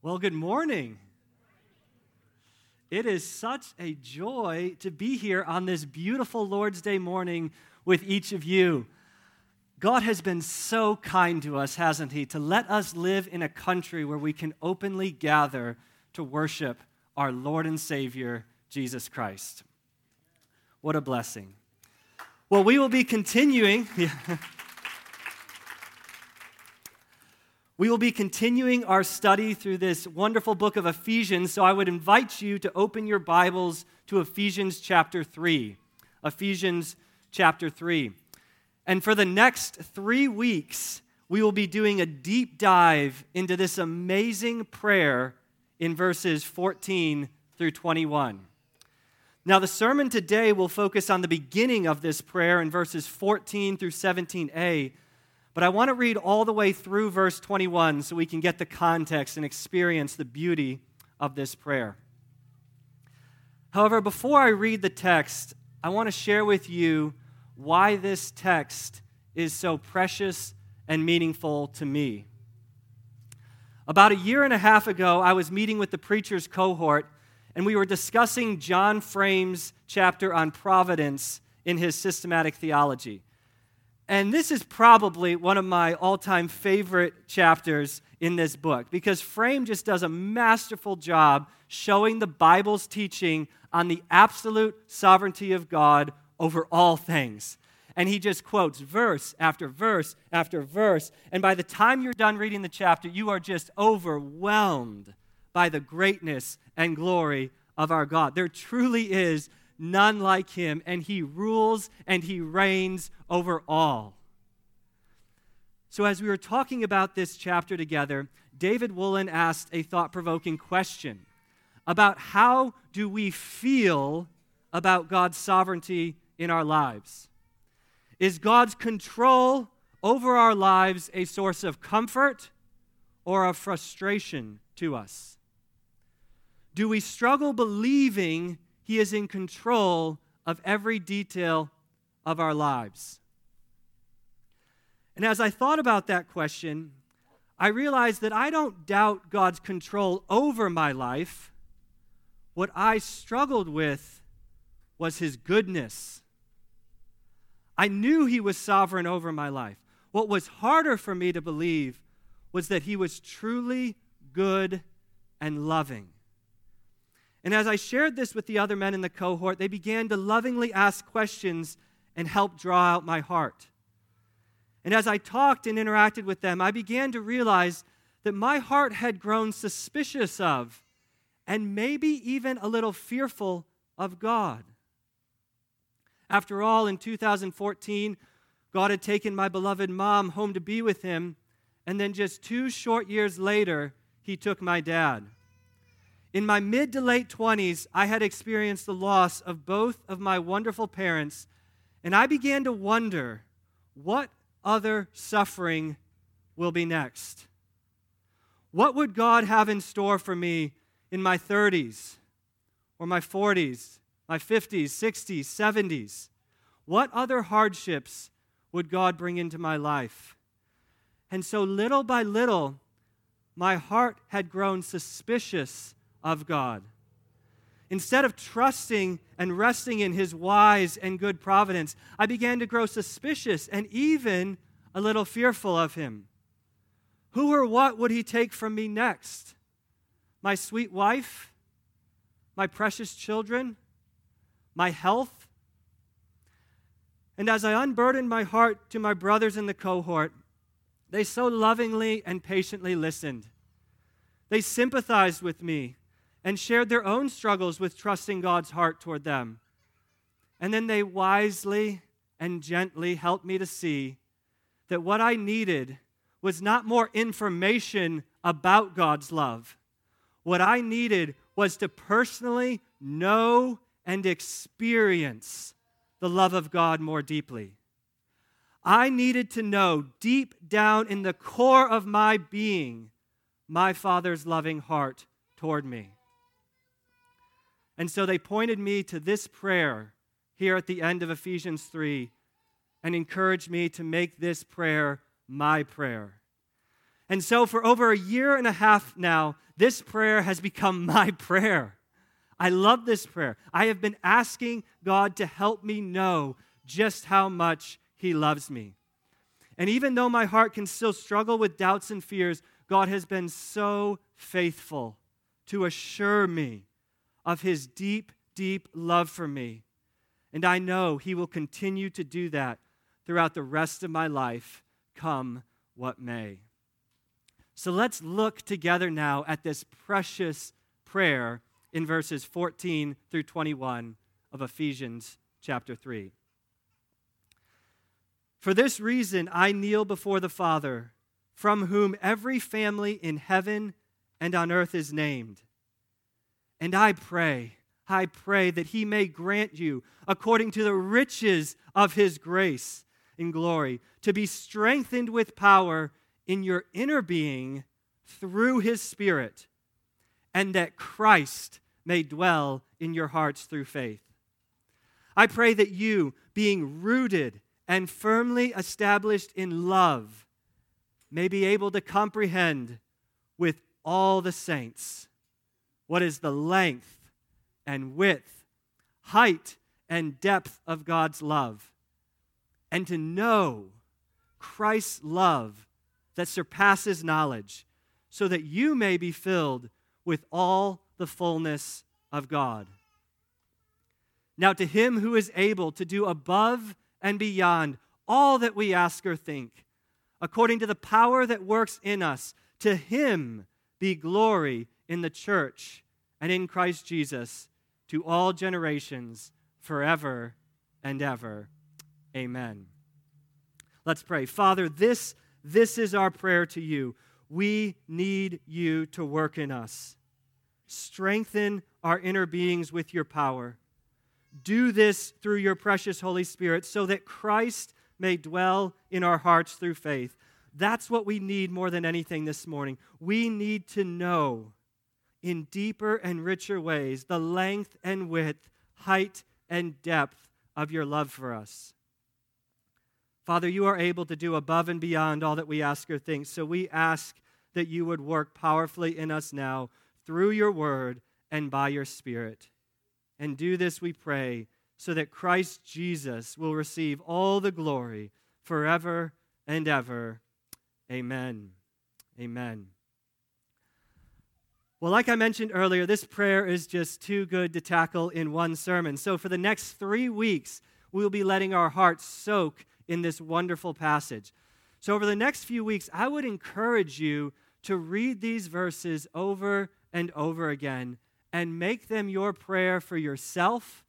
Well, good morning. It is such a joy to be here on this beautiful Lord's Day morning with each of you. God has been so kind to us, hasn't He, to let us live in a country where we can openly gather to worship our Lord and Savior, Jesus Christ. What a blessing. Well, we will be continuing. We will be continuing our study through this wonderful book of Ephesians, so I would invite you to open your Bibles to Ephesians chapter 3. Ephesians chapter 3. And for the next three weeks, we will be doing a deep dive into this amazing prayer in verses 14 through 21. Now, the sermon today will focus on the beginning of this prayer in verses 14 through 17a but I want to read all the way through verse 21 so we can get the context and experience the beauty of this prayer. However, before I read the text, I want to share with you why this text is so precious and meaningful to me. About a year and a half ago, I was meeting with the preacher's cohort, and we were discussing John Frame's chapter on providence in his systematic theology. And this is probably one of my all time favorite chapters in this book because Frame just does a masterful job showing the Bible's teaching on the absolute sovereignty of God over all things. And he just quotes verse after verse after verse. And by the time you're done reading the chapter, you are just overwhelmed by the greatness and glory of our God. There truly is none like him, and he rules and he reigns over all. So, as we were talking about this chapter together, David Woolen asked a thought provoking question about how do we feel about God's sovereignty in our lives? Is God's control over our lives a source of comfort or of frustration to us? Do we struggle believing he is in control of every detail of our lives. And as I thought about that question, I realized that I don't doubt God's control over my life. What I struggled with was His goodness. I knew He was sovereign over my life. What was harder for me to believe was that He was truly good and loving. And as I shared this with the other men in the cohort, they began to lovingly ask questions and help draw out my heart. And as I talked and interacted with them, I began to realize that my heart had grown suspicious of and maybe even a little fearful of God. After all, in 2014, God had taken my beloved mom home to be with him, and then just two short years later, he took my dad. In my mid to late 20s, I had experienced the loss of both of my wonderful parents, and I began to wonder what other suffering will be next. What would God have in store for me in my 30s or my 40s, my 50s, 60s, 70s? What other hardships would God bring into my life? And so, little by little, my heart had grown suspicious of God. Instead of trusting and resting in his wise and good providence, I began to grow suspicious and even a little fearful of him. Who or what would he take from me next? My sweet wife? My precious children? My health? And as I unburdened my heart to my brothers in the cohort, they so lovingly and patiently listened. They sympathized with me and shared their own struggles with trusting God's heart toward them. And then they wisely and gently helped me to see that what I needed was not more information about God's love. What I needed was to personally know and experience the love of God more deeply. I needed to know deep down in the core of my being my Father's loving heart toward me. And so they pointed me to this prayer here at the end of Ephesians 3 and encouraged me to make this prayer my prayer. And so, for over a year and a half now, this prayer has become my prayer. I love this prayer. I have been asking God to help me know just how much He loves me. And even though my heart can still struggle with doubts and fears, God has been so faithful to assure me of His deep, deep love for me. And I know He will continue to do that throughout the rest of my life, come what may. So let's look together now at this precious prayer in verses 14 through 21 of Ephesians chapter 3. For this reason, I kneel before the Father, from whom every family in heaven and on earth is named. And I pray, I pray that he may grant you, according to the riches of his grace in glory, to be strengthened with power in your inner being through his Spirit, and that Christ may dwell in your hearts through faith. I pray that you, being rooted and firmly established in love, may be able to comprehend with all the saints what is the length and width, height and depth of God's love, and to know Christ's love that surpasses knowledge, so that you may be filled with all the fullness of God. Now, to him who is able to do above and beyond all that we ask or think, according to the power that works in us, to him be glory in the church and in Christ Jesus to all generations, forever and ever. Amen. Let's pray. Father, this, this is our prayer to you. We need you to work in us. Strengthen our inner beings with your power. Do this through your precious Holy Spirit so that Christ may dwell in our hearts through faith. That's what we need more than anything this morning. We need to know in deeper and richer ways the length and width, height and depth of your love for us. Father, you are able to do above and beyond all that we ask or think. So we ask that you would work powerfully in us now through your word and by your Spirit. And do this, we pray, so that Christ Jesus will receive all the glory forever and ever. Amen. Amen. Well, like I mentioned earlier, this prayer is just too good to tackle in one sermon. So, for the next three weeks, we'll be letting our hearts soak in this wonderful passage. So, over the next few weeks, I would encourage you to read these verses over and over again and make them your prayer for yourself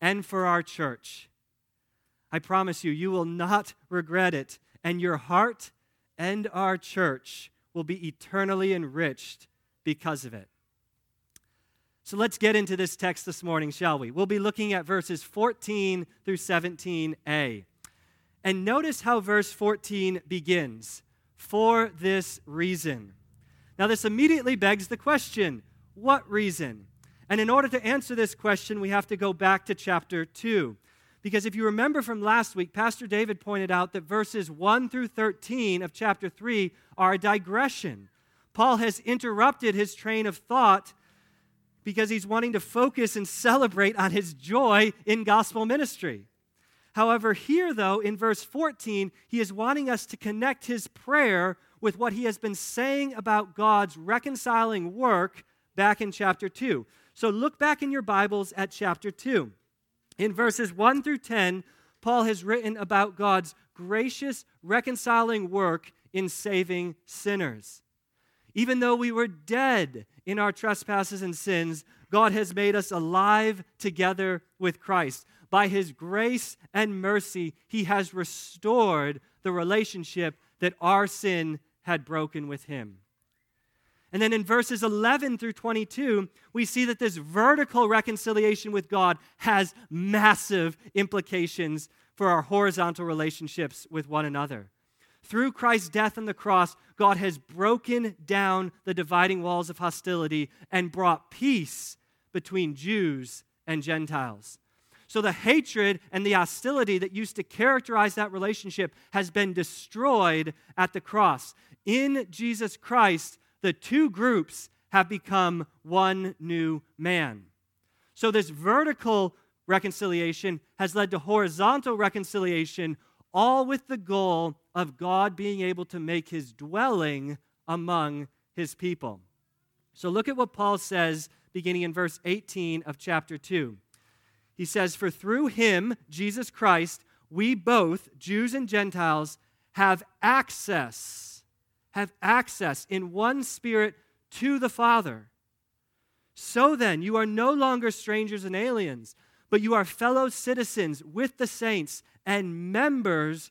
and for our church. I promise you, you will not regret it, and your heart and our church will be eternally enriched because of it. So let's get into this text this morning, shall we? We'll be looking at verses 14 through 17a. And notice how verse 14 begins for this reason. Now, this immediately begs the question what reason? And in order to answer this question, we have to go back to chapter 2. Because if you remember from last week, Pastor David pointed out that verses 1 through 13 of chapter 3 are a digression. Paul has interrupted his train of thought because he's wanting to focus and celebrate on his joy in gospel ministry. However, here, though, in verse 14, he is wanting us to connect his prayer with what he has been saying about God's reconciling work back in chapter 2. So look back in your Bibles at chapter 2. In verses 1 through 10, Paul has written about God's gracious reconciling work in saving sinners. Even though we were dead in our trespasses and sins, God has made us alive together with Christ. By his grace and mercy, he has restored the relationship that our sin had broken with him. And then in verses 11 through 22, we see that this vertical reconciliation with God has massive implications for our horizontal relationships with one another. Through Christ's death on the cross, God has broken down the dividing walls of hostility and brought peace between Jews and Gentiles. So the hatred and the hostility that used to characterize that relationship has been destroyed at the cross. in Jesus Christ, the two groups have become one new man. So, this vertical reconciliation has led to horizontal reconciliation, all with the goal of God being able to make his dwelling among his people. So, look at what Paul says beginning in verse 18 of chapter 2. He says, For through him, Jesus Christ, we both, Jews and Gentiles, have access, have access in one spirit to the Father. So then, you are no longer strangers and aliens, but you are fellow citizens with the saints and members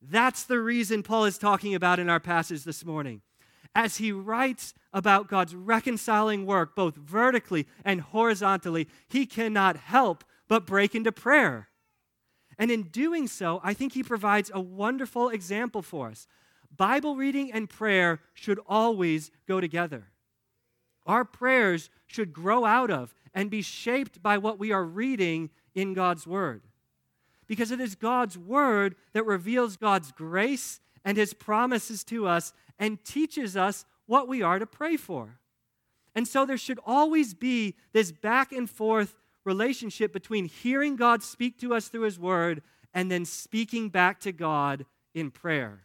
That's the reason Paul is talking about in our passage this morning. As he writes about God's reconciling work, both vertically and horizontally, he cannot help but break into prayer. And in doing so, I think he provides a wonderful example for us. Bible reading and prayer should always go together. Our prayers should grow out of and be shaped by what we are reading in God's Word. Because it is God's Word that reveals God's grace and His promises to us and teaches us what we are to pray for. And so there should always be this back and forth relationship between hearing God speak to us through His Word and then speaking back to God in prayer.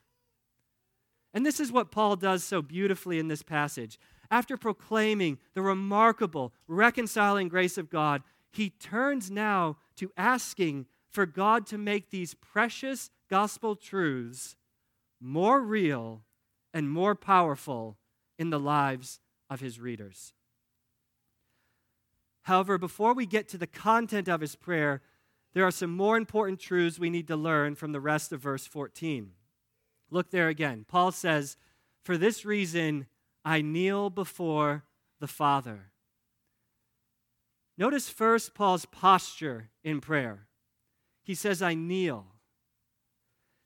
And this is what Paul does so beautifully in this passage. After proclaiming the remarkable, reconciling grace of God, he turns now to asking for God to make these precious gospel truths more real and more powerful in the lives of his readers. However, before we get to the content of his prayer, there are some more important truths we need to learn from the rest of verse 14. Look there again. Paul says, For this reason I kneel before the Father. Notice first Paul's posture in prayer. He says, I kneel.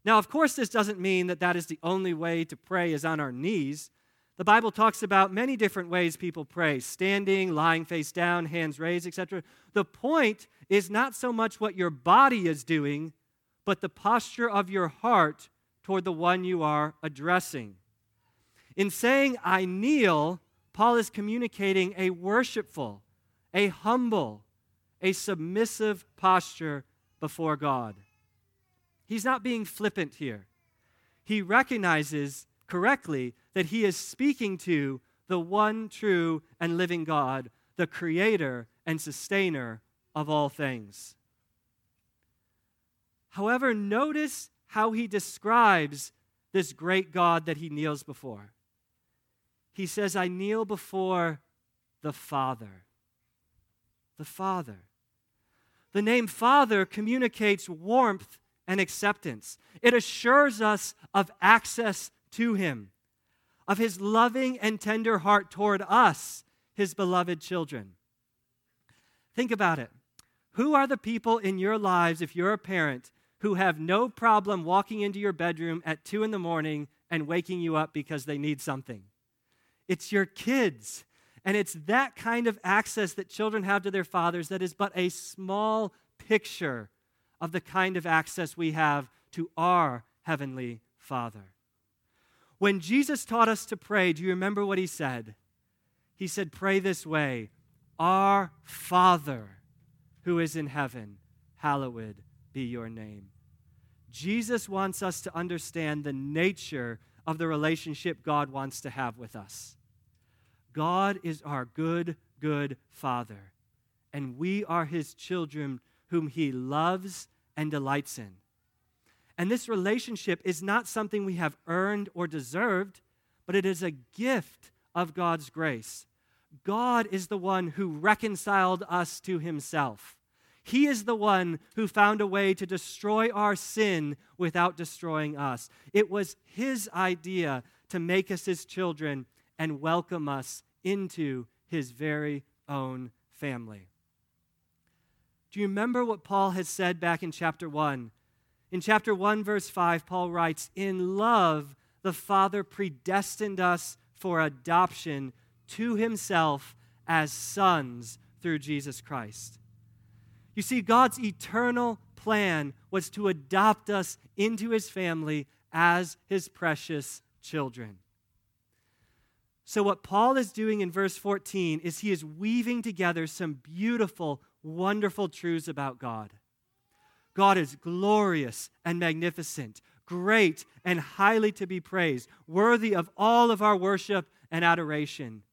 Now, of course, this doesn't mean that that is the only way to pray is on our knees. The Bible talks about many different ways people pray standing, lying face down, hands raised, etc. The point is not so much what your body is doing, but the posture of your heart toward the one you are addressing. In saying, I kneel, Paul is communicating a worshipful, a humble, a submissive posture before God. He's not being flippant here. He recognizes correctly that he is speaking to the one true and living God, the creator and sustainer of all things. However, notice how he describes this great God that he kneels before. He says, I kneel before the Father. The Father. The name Father communicates warmth and acceptance, it assures us of access to Him, of His loving and tender heart toward us, His beloved children. Think about it. Who are the people in your lives, if you're a parent, who have no problem walking into your bedroom at two in the morning and waking you up because they need something. It's your kids. And it's that kind of access that children have to their fathers that is but a small picture of the kind of access we have to our Heavenly Father. When Jesus taught us to pray, do you remember what he said? He said, Pray this way Our Father who is in heaven, hallowed be your name. Jesus wants us to understand the nature of the relationship God wants to have with us. God is our good, good Father, and we are his children whom he loves and delights in. And this relationship is not something we have earned or deserved, but it is a gift of God's grace. God is the one who reconciled us to himself. He is the one who found a way to destroy our sin without destroying us. It was His idea to make us His children and welcome us into his very own family. Do you remember what Paul has said back in chapter 1? In chapter 1, verse 5, Paul writes, In love, the Father predestined us for adoption to himself as sons through Jesus Christ. You see, God's eternal plan was to adopt us into his family as his precious children. So, what Paul is doing in verse 14 is he is weaving together some beautiful, wonderful truths about God. God is glorious and magnificent, great and highly to be praised, worthy of all of our worship and adoration.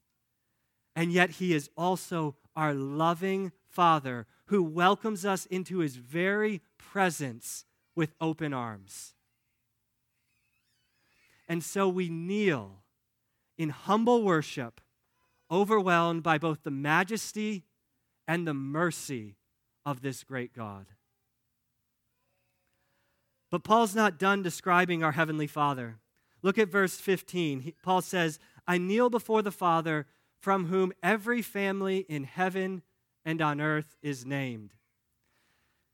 And yet, he is also our loving Father who welcomes us into his very presence with open arms. And so we kneel in humble worship, overwhelmed by both the majesty and the mercy of this great God. But Paul's not done describing our Heavenly Father. Look at verse 15. He, Paul says, I kneel before the Father, from whom every family in heaven and on earth is named.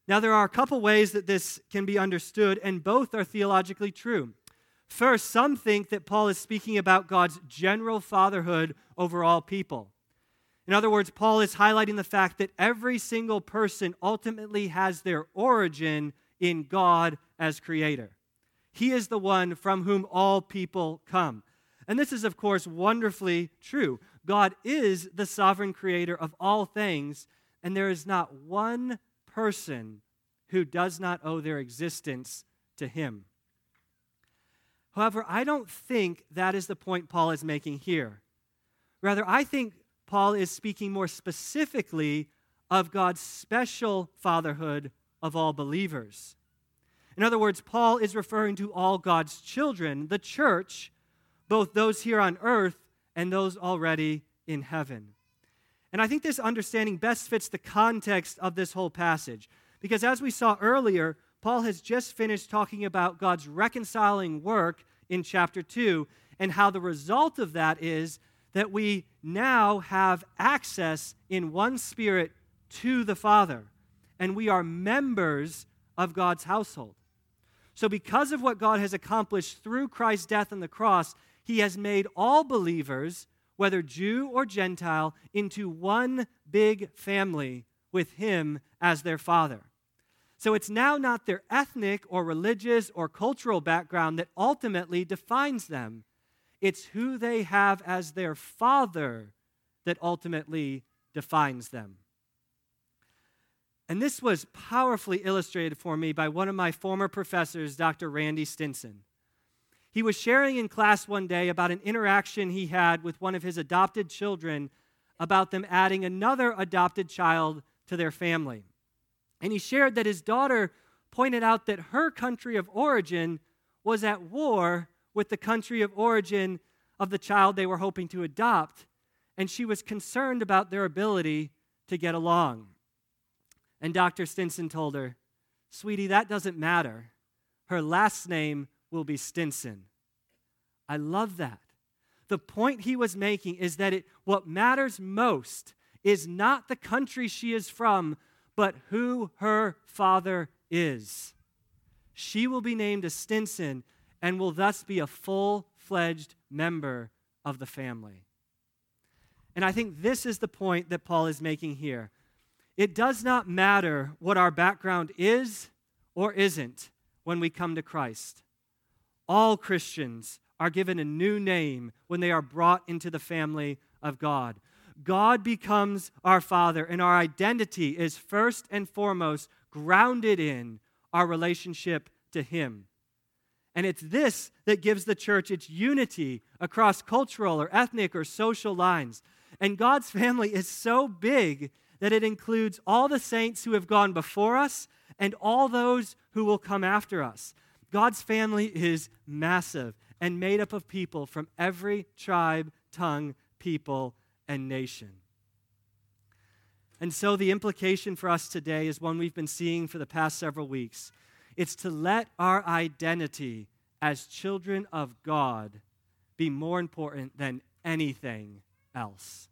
Now, there are a couple ways that this can be understood, and both are theologically true. First, some think that Paul is speaking about God's general fatherhood over all people. In other words, Paul is highlighting the fact that every single person ultimately has their origin in God as creator. He is the one from whom all people come. And this is, of course, wonderfully true. God is the sovereign creator of all things, and there is not one person who does not owe their existence to him. However, I don't think that is the point Paul is making here. Rather, I think Paul is speaking more specifically of God's special fatherhood of all believers. In other words, Paul is referring to all God's children, the church, both those here on earth and those already in heaven. And I think this understanding best fits the context of this whole passage. Because as we saw earlier, Paul has just finished talking about God's reconciling work in chapter 2 and how the result of that is that we now have access in one spirit to the Father, and we are members of God's household. So, because of what God has accomplished through Christ's death on the cross, He has made all believers, whether Jew or Gentile, into one big family with Him as their Father. So it's now not their ethnic or religious or cultural background that ultimately defines them. It's who they have as their father that ultimately defines them. And this was powerfully illustrated for me by one of my former professors, Dr. Randy Stinson. He was sharing in class one day about an interaction he had with one of his adopted children about them adding another adopted child to their family. And he shared that his daughter pointed out that her country of origin was at war with the country of origin of the child they were hoping to adopt, and she was concerned about their ability to get along. And Dr. Stinson told her, Sweetie, that doesn't matter. Her last name will be Stinson. I love that. The point he was making is that it, what matters most is not the country she is from, but who her father is. She will be named a Stinson and will thus be a full fledged member of the family. And I think this is the point that Paul is making here. It does not matter what our background is or isn't when we come to Christ. All Christians are given a new name when they are brought into the family of God. God becomes our Father, and our identity is first and foremost grounded in our relationship to Him. And it's this that gives the church its unity across cultural or ethnic or social lines. And God's family is so big that it includes all the saints who have gone before us and all those who will come after us. God's family is massive and made up of people from every tribe, tongue, people, and nation. And so, the implication for us today is one we've been seeing for the past several weeks. It's to let our identity as children of God be more important than anything else.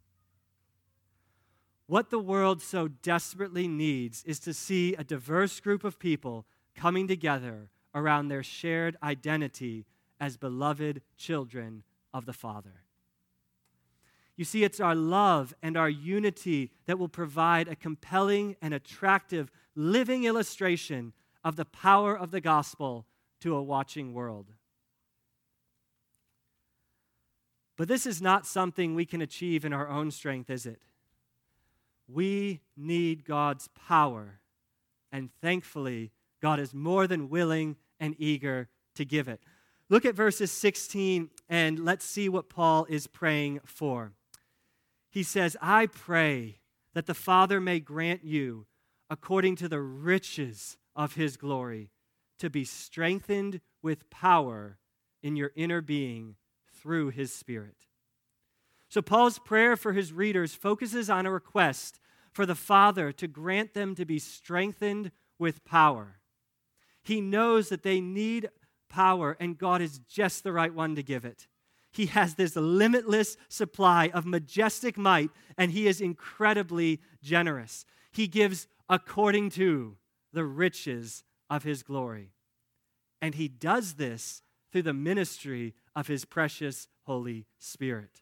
What the world so desperately needs is to see a diverse group of people coming together around their shared identity as beloved children of the Father. You see, it's our love and our unity that will provide a compelling and attractive living illustration of the power of the gospel to a watching world. But this is not something we can achieve in our own strength, is it? We need God's power, and thankfully, God is more than willing and eager to give it. Look at verses 16 and let's see what Paul is praying for. He says, I pray that the Father may grant you, according to the riches of his glory, to be strengthened with power in your inner being through his Spirit. So, Paul's prayer for his readers focuses on a request for the Father to grant them to be strengthened with power. He knows that they need power, and God is just the right one to give it. He has this limitless supply of majestic might, and He is incredibly generous. He gives according to the riches of His glory. And He does this through the ministry of His precious Holy Spirit.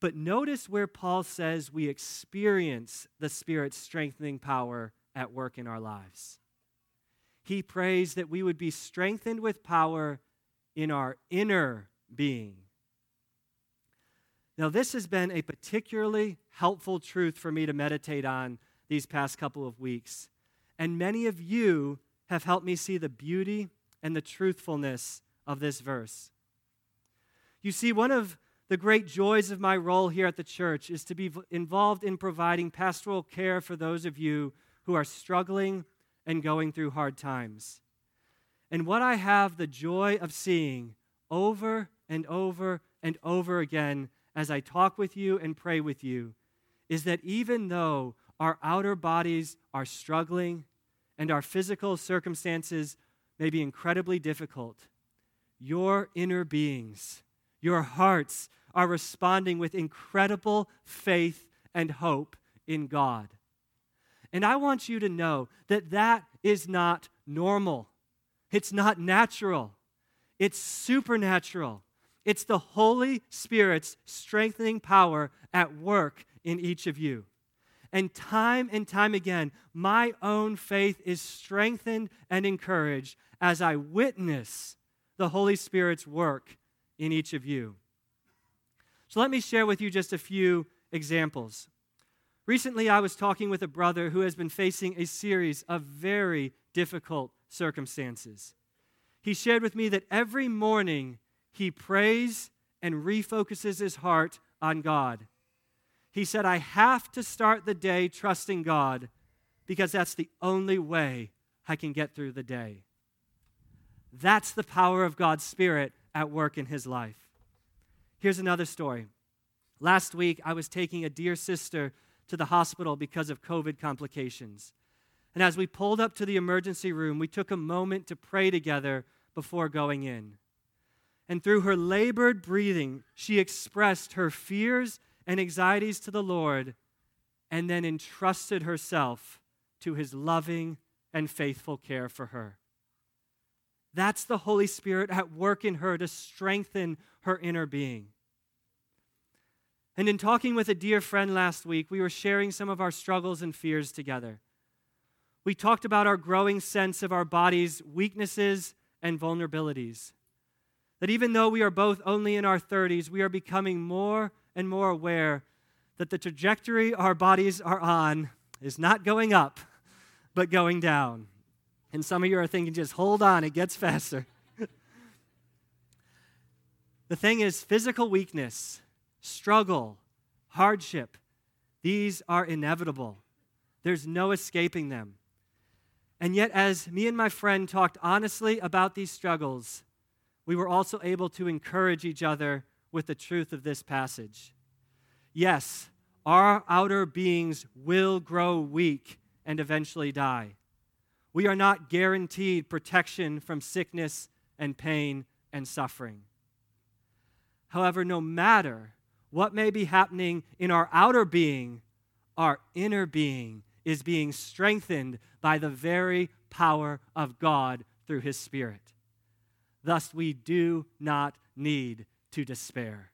But notice where Paul says we experience the Spirit's strengthening power at work in our lives he prays that we would be strengthened with power in our inner being. Now, this has been a particularly helpful truth for me to meditate on these past couple of weeks. And many of you have helped me see the beauty and the truthfulness of this verse. You see, one of the great joys of my role here at the church is to be involved in providing pastoral care for those of you who are struggling and going through hard times. And what I have the joy of seeing over and over and over again as I talk with you and pray with you is that even though our outer bodies are struggling and our physical circumstances may be incredibly difficult, your inner beings, your hearts are responding with incredible faith and hope in God. And I want you to know that that is not normal. It's not natural. It's supernatural. It's the Holy Spirit's strengthening power at work in each of you. And time and time again, my own faith is strengthened and encouraged as I witness the Holy Spirit's work in each of you. So let me share with you just a few examples. Recently, I was talking with a brother who has been facing a series of very difficult circumstances. He shared with me that every morning he prays and refocuses his heart on God. He said, I have to start the day trusting God because that's the only way I can get through the day. That's the power of God's Spirit at work in his life. Here's another story. Last week, I was taking a dear sister to the hospital because of COVID complications. And as we pulled up to the emergency room, we took a moment to pray together before going in. And through her labored breathing, she expressed her fears and anxieties to the Lord and then entrusted herself to his loving and faithful care for her. That's the Holy Spirit at work in her to strengthen her inner being. And in talking with a dear friend last week, we were sharing some of our struggles and fears together. We talked about our growing sense of our body's weaknesses and vulnerabilities. That even though we are both only in our 30s, we are becoming more and more aware that the trajectory our bodies are on is not going up, but going down. And some of you are thinking, just hold on, it gets faster. the thing is, physical weakness struggle, hardship, these are inevitable. There's no escaping them. And yet, as me and my friend talked honestly about these struggles, we were also able to encourage each other with the truth of this passage. Yes, our outer beings will grow weak and eventually die. We are not guaranteed protection from sickness and pain and suffering. However, no matter what may be happening in our outer being, our inner being is being strengthened by the very power of God through His Spirit. Thus, we do not need to despair.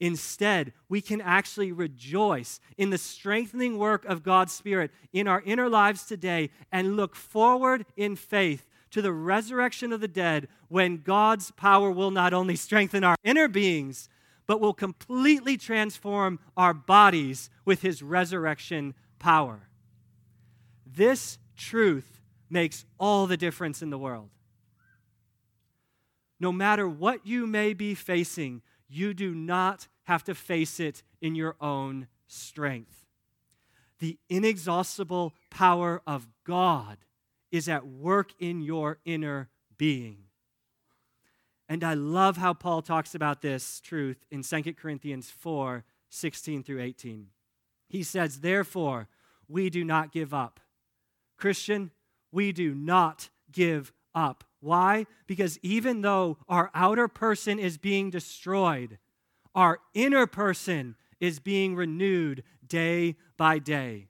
Instead, we can actually rejoice in the strengthening work of God's Spirit in our inner lives today and look forward in faith to the resurrection of the dead when God's power will not only strengthen our inner beings, but will completely transform our bodies with his resurrection power. This truth makes all the difference in the world. No matter what you may be facing, you do not have to face it in your own strength. The inexhaustible power of God is at work in your inner being. And I love how Paul talks about this truth in 2 Corinthians 4 16 through 18. He says, Therefore, we do not give up. Christian, we do not give up. Why? Because even though our outer person is being destroyed, our inner person is being renewed day by day.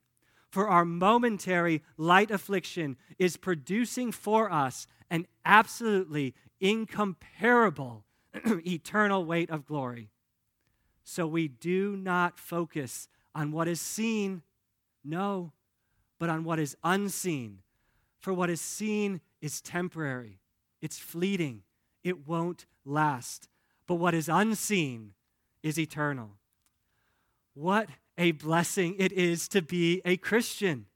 For our momentary light affliction is producing for us an absolutely incomparable eternal weight of glory. So we do not focus on what is seen, no, but on what is unseen. For what is seen is temporary, it's fleeting, it won't last. But what is unseen is eternal. What a blessing it is to be a Christian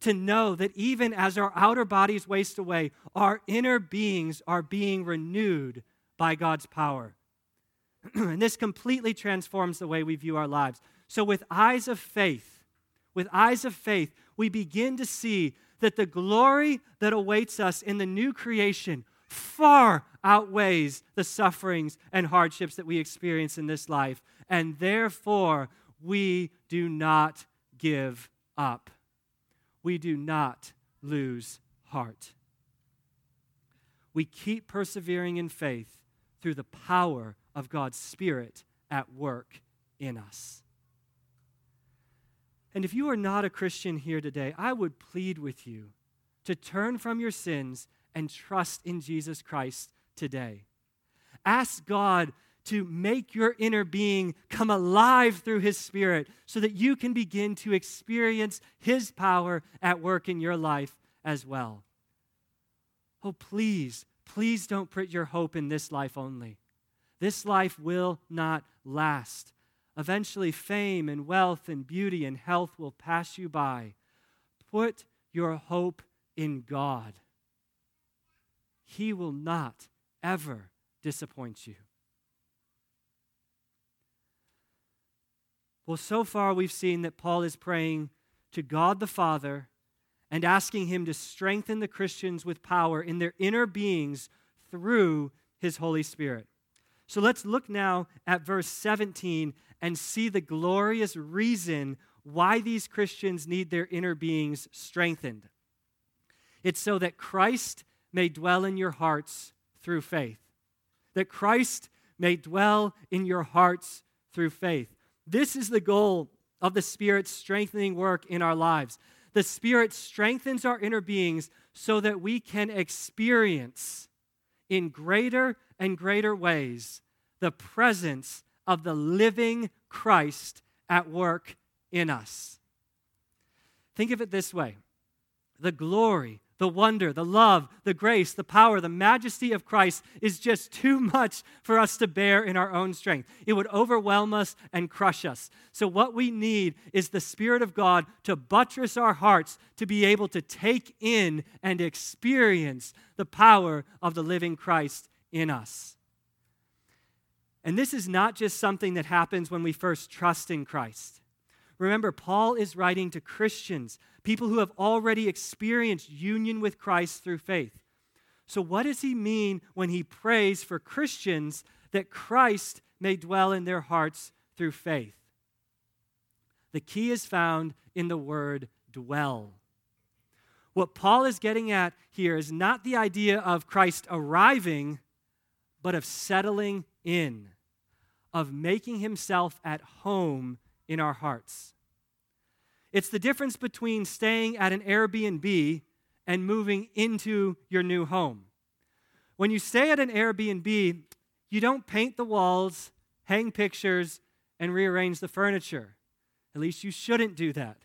to know that even as our outer bodies waste away, our inner beings are being renewed by God's power. and this completely transforms the way we view our lives. So, with eyes of faith, with eyes of faith, we begin to see that the glory that awaits us in the new creation far outweighs the sufferings and hardships that we experience in this life. And therefore, we do not give up we do not lose heart. We keep persevering in faith through the power of God's Spirit at work in us. And if you are not a Christian here today, I would plead with you to turn from your sins and trust in Jesus Christ today. Ask God to make your inner being come alive through His Spirit so that you can begin to experience His power at work in your life as well. Oh, please, please don't put your hope in this life only. This life will not last. Eventually, fame and wealth and beauty and health will pass you by. Put your hope in God. He will not ever disappoint you. Well, so far we've seen that Paul is praying to God the Father and asking Him to strengthen the Christians with power in their inner beings through His Holy Spirit. So let's look now at verse 17 and see the glorious reason why these Christians need their inner beings strengthened. It's so that Christ may dwell in your hearts through faith. That Christ may dwell in your hearts through faith. This is the goal of the Spirit's strengthening work in our lives. The Spirit strengthens our inner beings so that we can experience in greater and greater ways the presence of the living Christ at work in us. Think of it this way the glory the wonder, the love, the grace, the power, the majesty of Christ is just too much for us to bear in our own strength. It would overwhelm us and crush us. So, what we need is the Spirit of God to buttress our hearts to be able to take in and experience the power of the living Christ in us. And this is not just something that happens when we first trust in Christ. Remember, Paul is writing to Christians, people who have already experienced union with Christ through faith. So, what does he mean when he prays for Christians that Christ may dwell in their hearts through faith? The key is found in the word dwell. What Paul is getting at here is not the idea of Christ arriving, but of settling in, of making himself at home in our hearts. It's the difference between staying at an Airbnb and moving into your new home. When you stay at an Airbnb, you don't paint the walls, hang pictures, and rearrange the furniture. At least you shouldn't do that.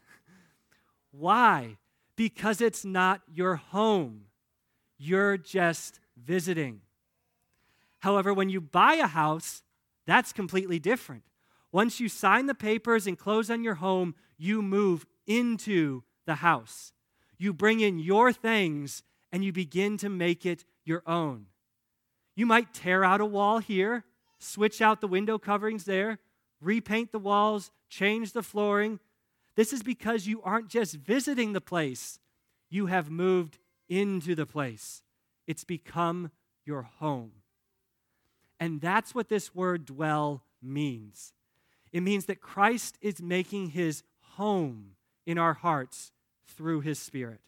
Why? Because it's not your home. You're just visiting. However, when you buy a house, that's completely different. Once you sign the papers and close on your home, you move into the house. You bring in your things and you begin to make it your own. You might tear out a wall here, switch out the window coverings there, repaint the walls, change the flooring. This is because you aren't just visiting the place, you have moved into the place. It's become your home. And that's what this word dwell means. It means that Christ is making his home in our hearts through his Spirit.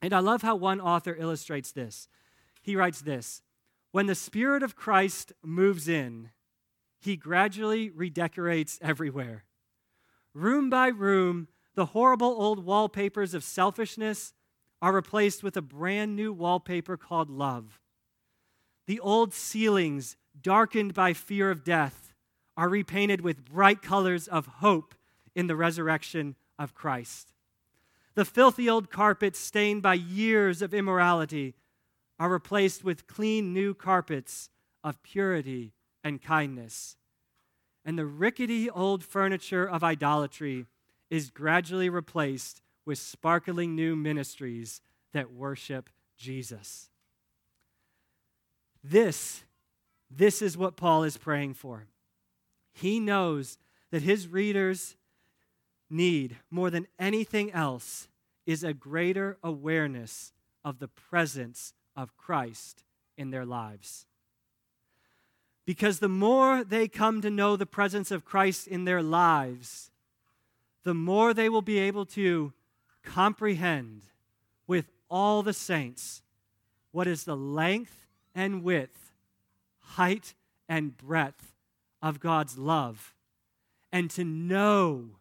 And I love how one author illustrates this. He writes this When the Spirit of Christ moves in, he gradually redecorates everywhere. Room by room, the horrible old wallpapers of selfishness are replaced with a brand new wallpaper called love. The old ceilings, darkened by fear of death, are repainted with bright colors of hope in the resurrection of Christ. The filthy old carpets, stained by years of immorality, are replaced with clean new carpets of purity and kindness. And the rickety old furniture of idolatry is gradually replaced with sparkling new ministries that worship Jesus. This, this is what Paul is praying for. He knows that his readers need more than anything else is a greater awareness of the presence of Christ in their lives. Because the more they come to know the presence of Christ in their lives, the more they will be able to comprehend with all the saints what is the length and width, height and breadth of God's love, and to know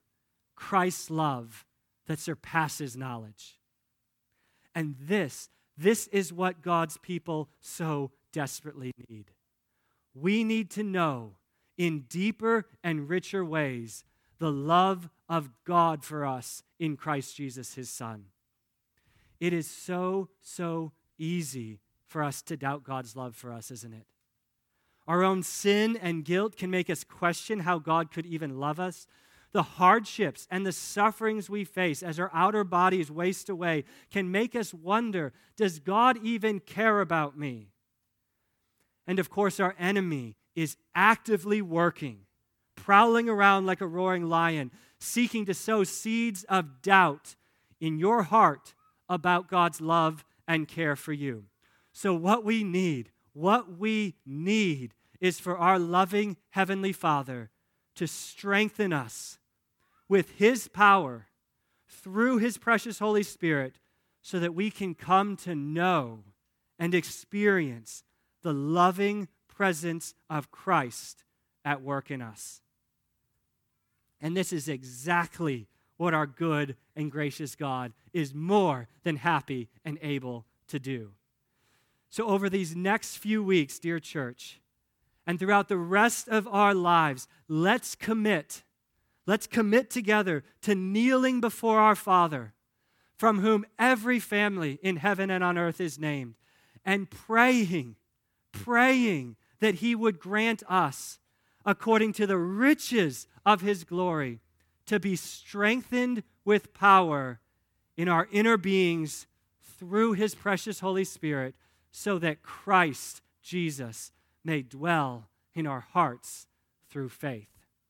Christ's love that surpasses knowledge. And this, this is what God's people so desperately need. We need to know in deeper and richer ways the love of God for us in Christ Jesus, his Son. It is so, so easy for us to doubt God's love for us, isn't it? Our own sin and guilt can make us question how God could even love us. The hardships and the sufferings we face as our outer bodies waste away can make us wonder does God even care about me? And of course, our enemy is actively working, prowling around like a roaring lion, seeking to sow seeds of doubt in your heart about God's love and care for you. So, what we need, what we need is for our loving Heavenly Father to strengthen us with His power through His precious Holy Spirit so that we can come to know and experience the loving presence of Christ at work in us. And this is exactly what our good and gracious God is more than happy and able to do. So, over these next few weeks, dear church, and throughout the rest of our lives, let's commit. Let's commit together to kneeling before our Father, from whom every family in heaven and on earth is named, and praying, praying that He would grant us, according to the riches of His glory, to be strengthened with power in our inner beings through His precious Holy Spirit, so that Christ Jesus may dwell in our hearts through faith.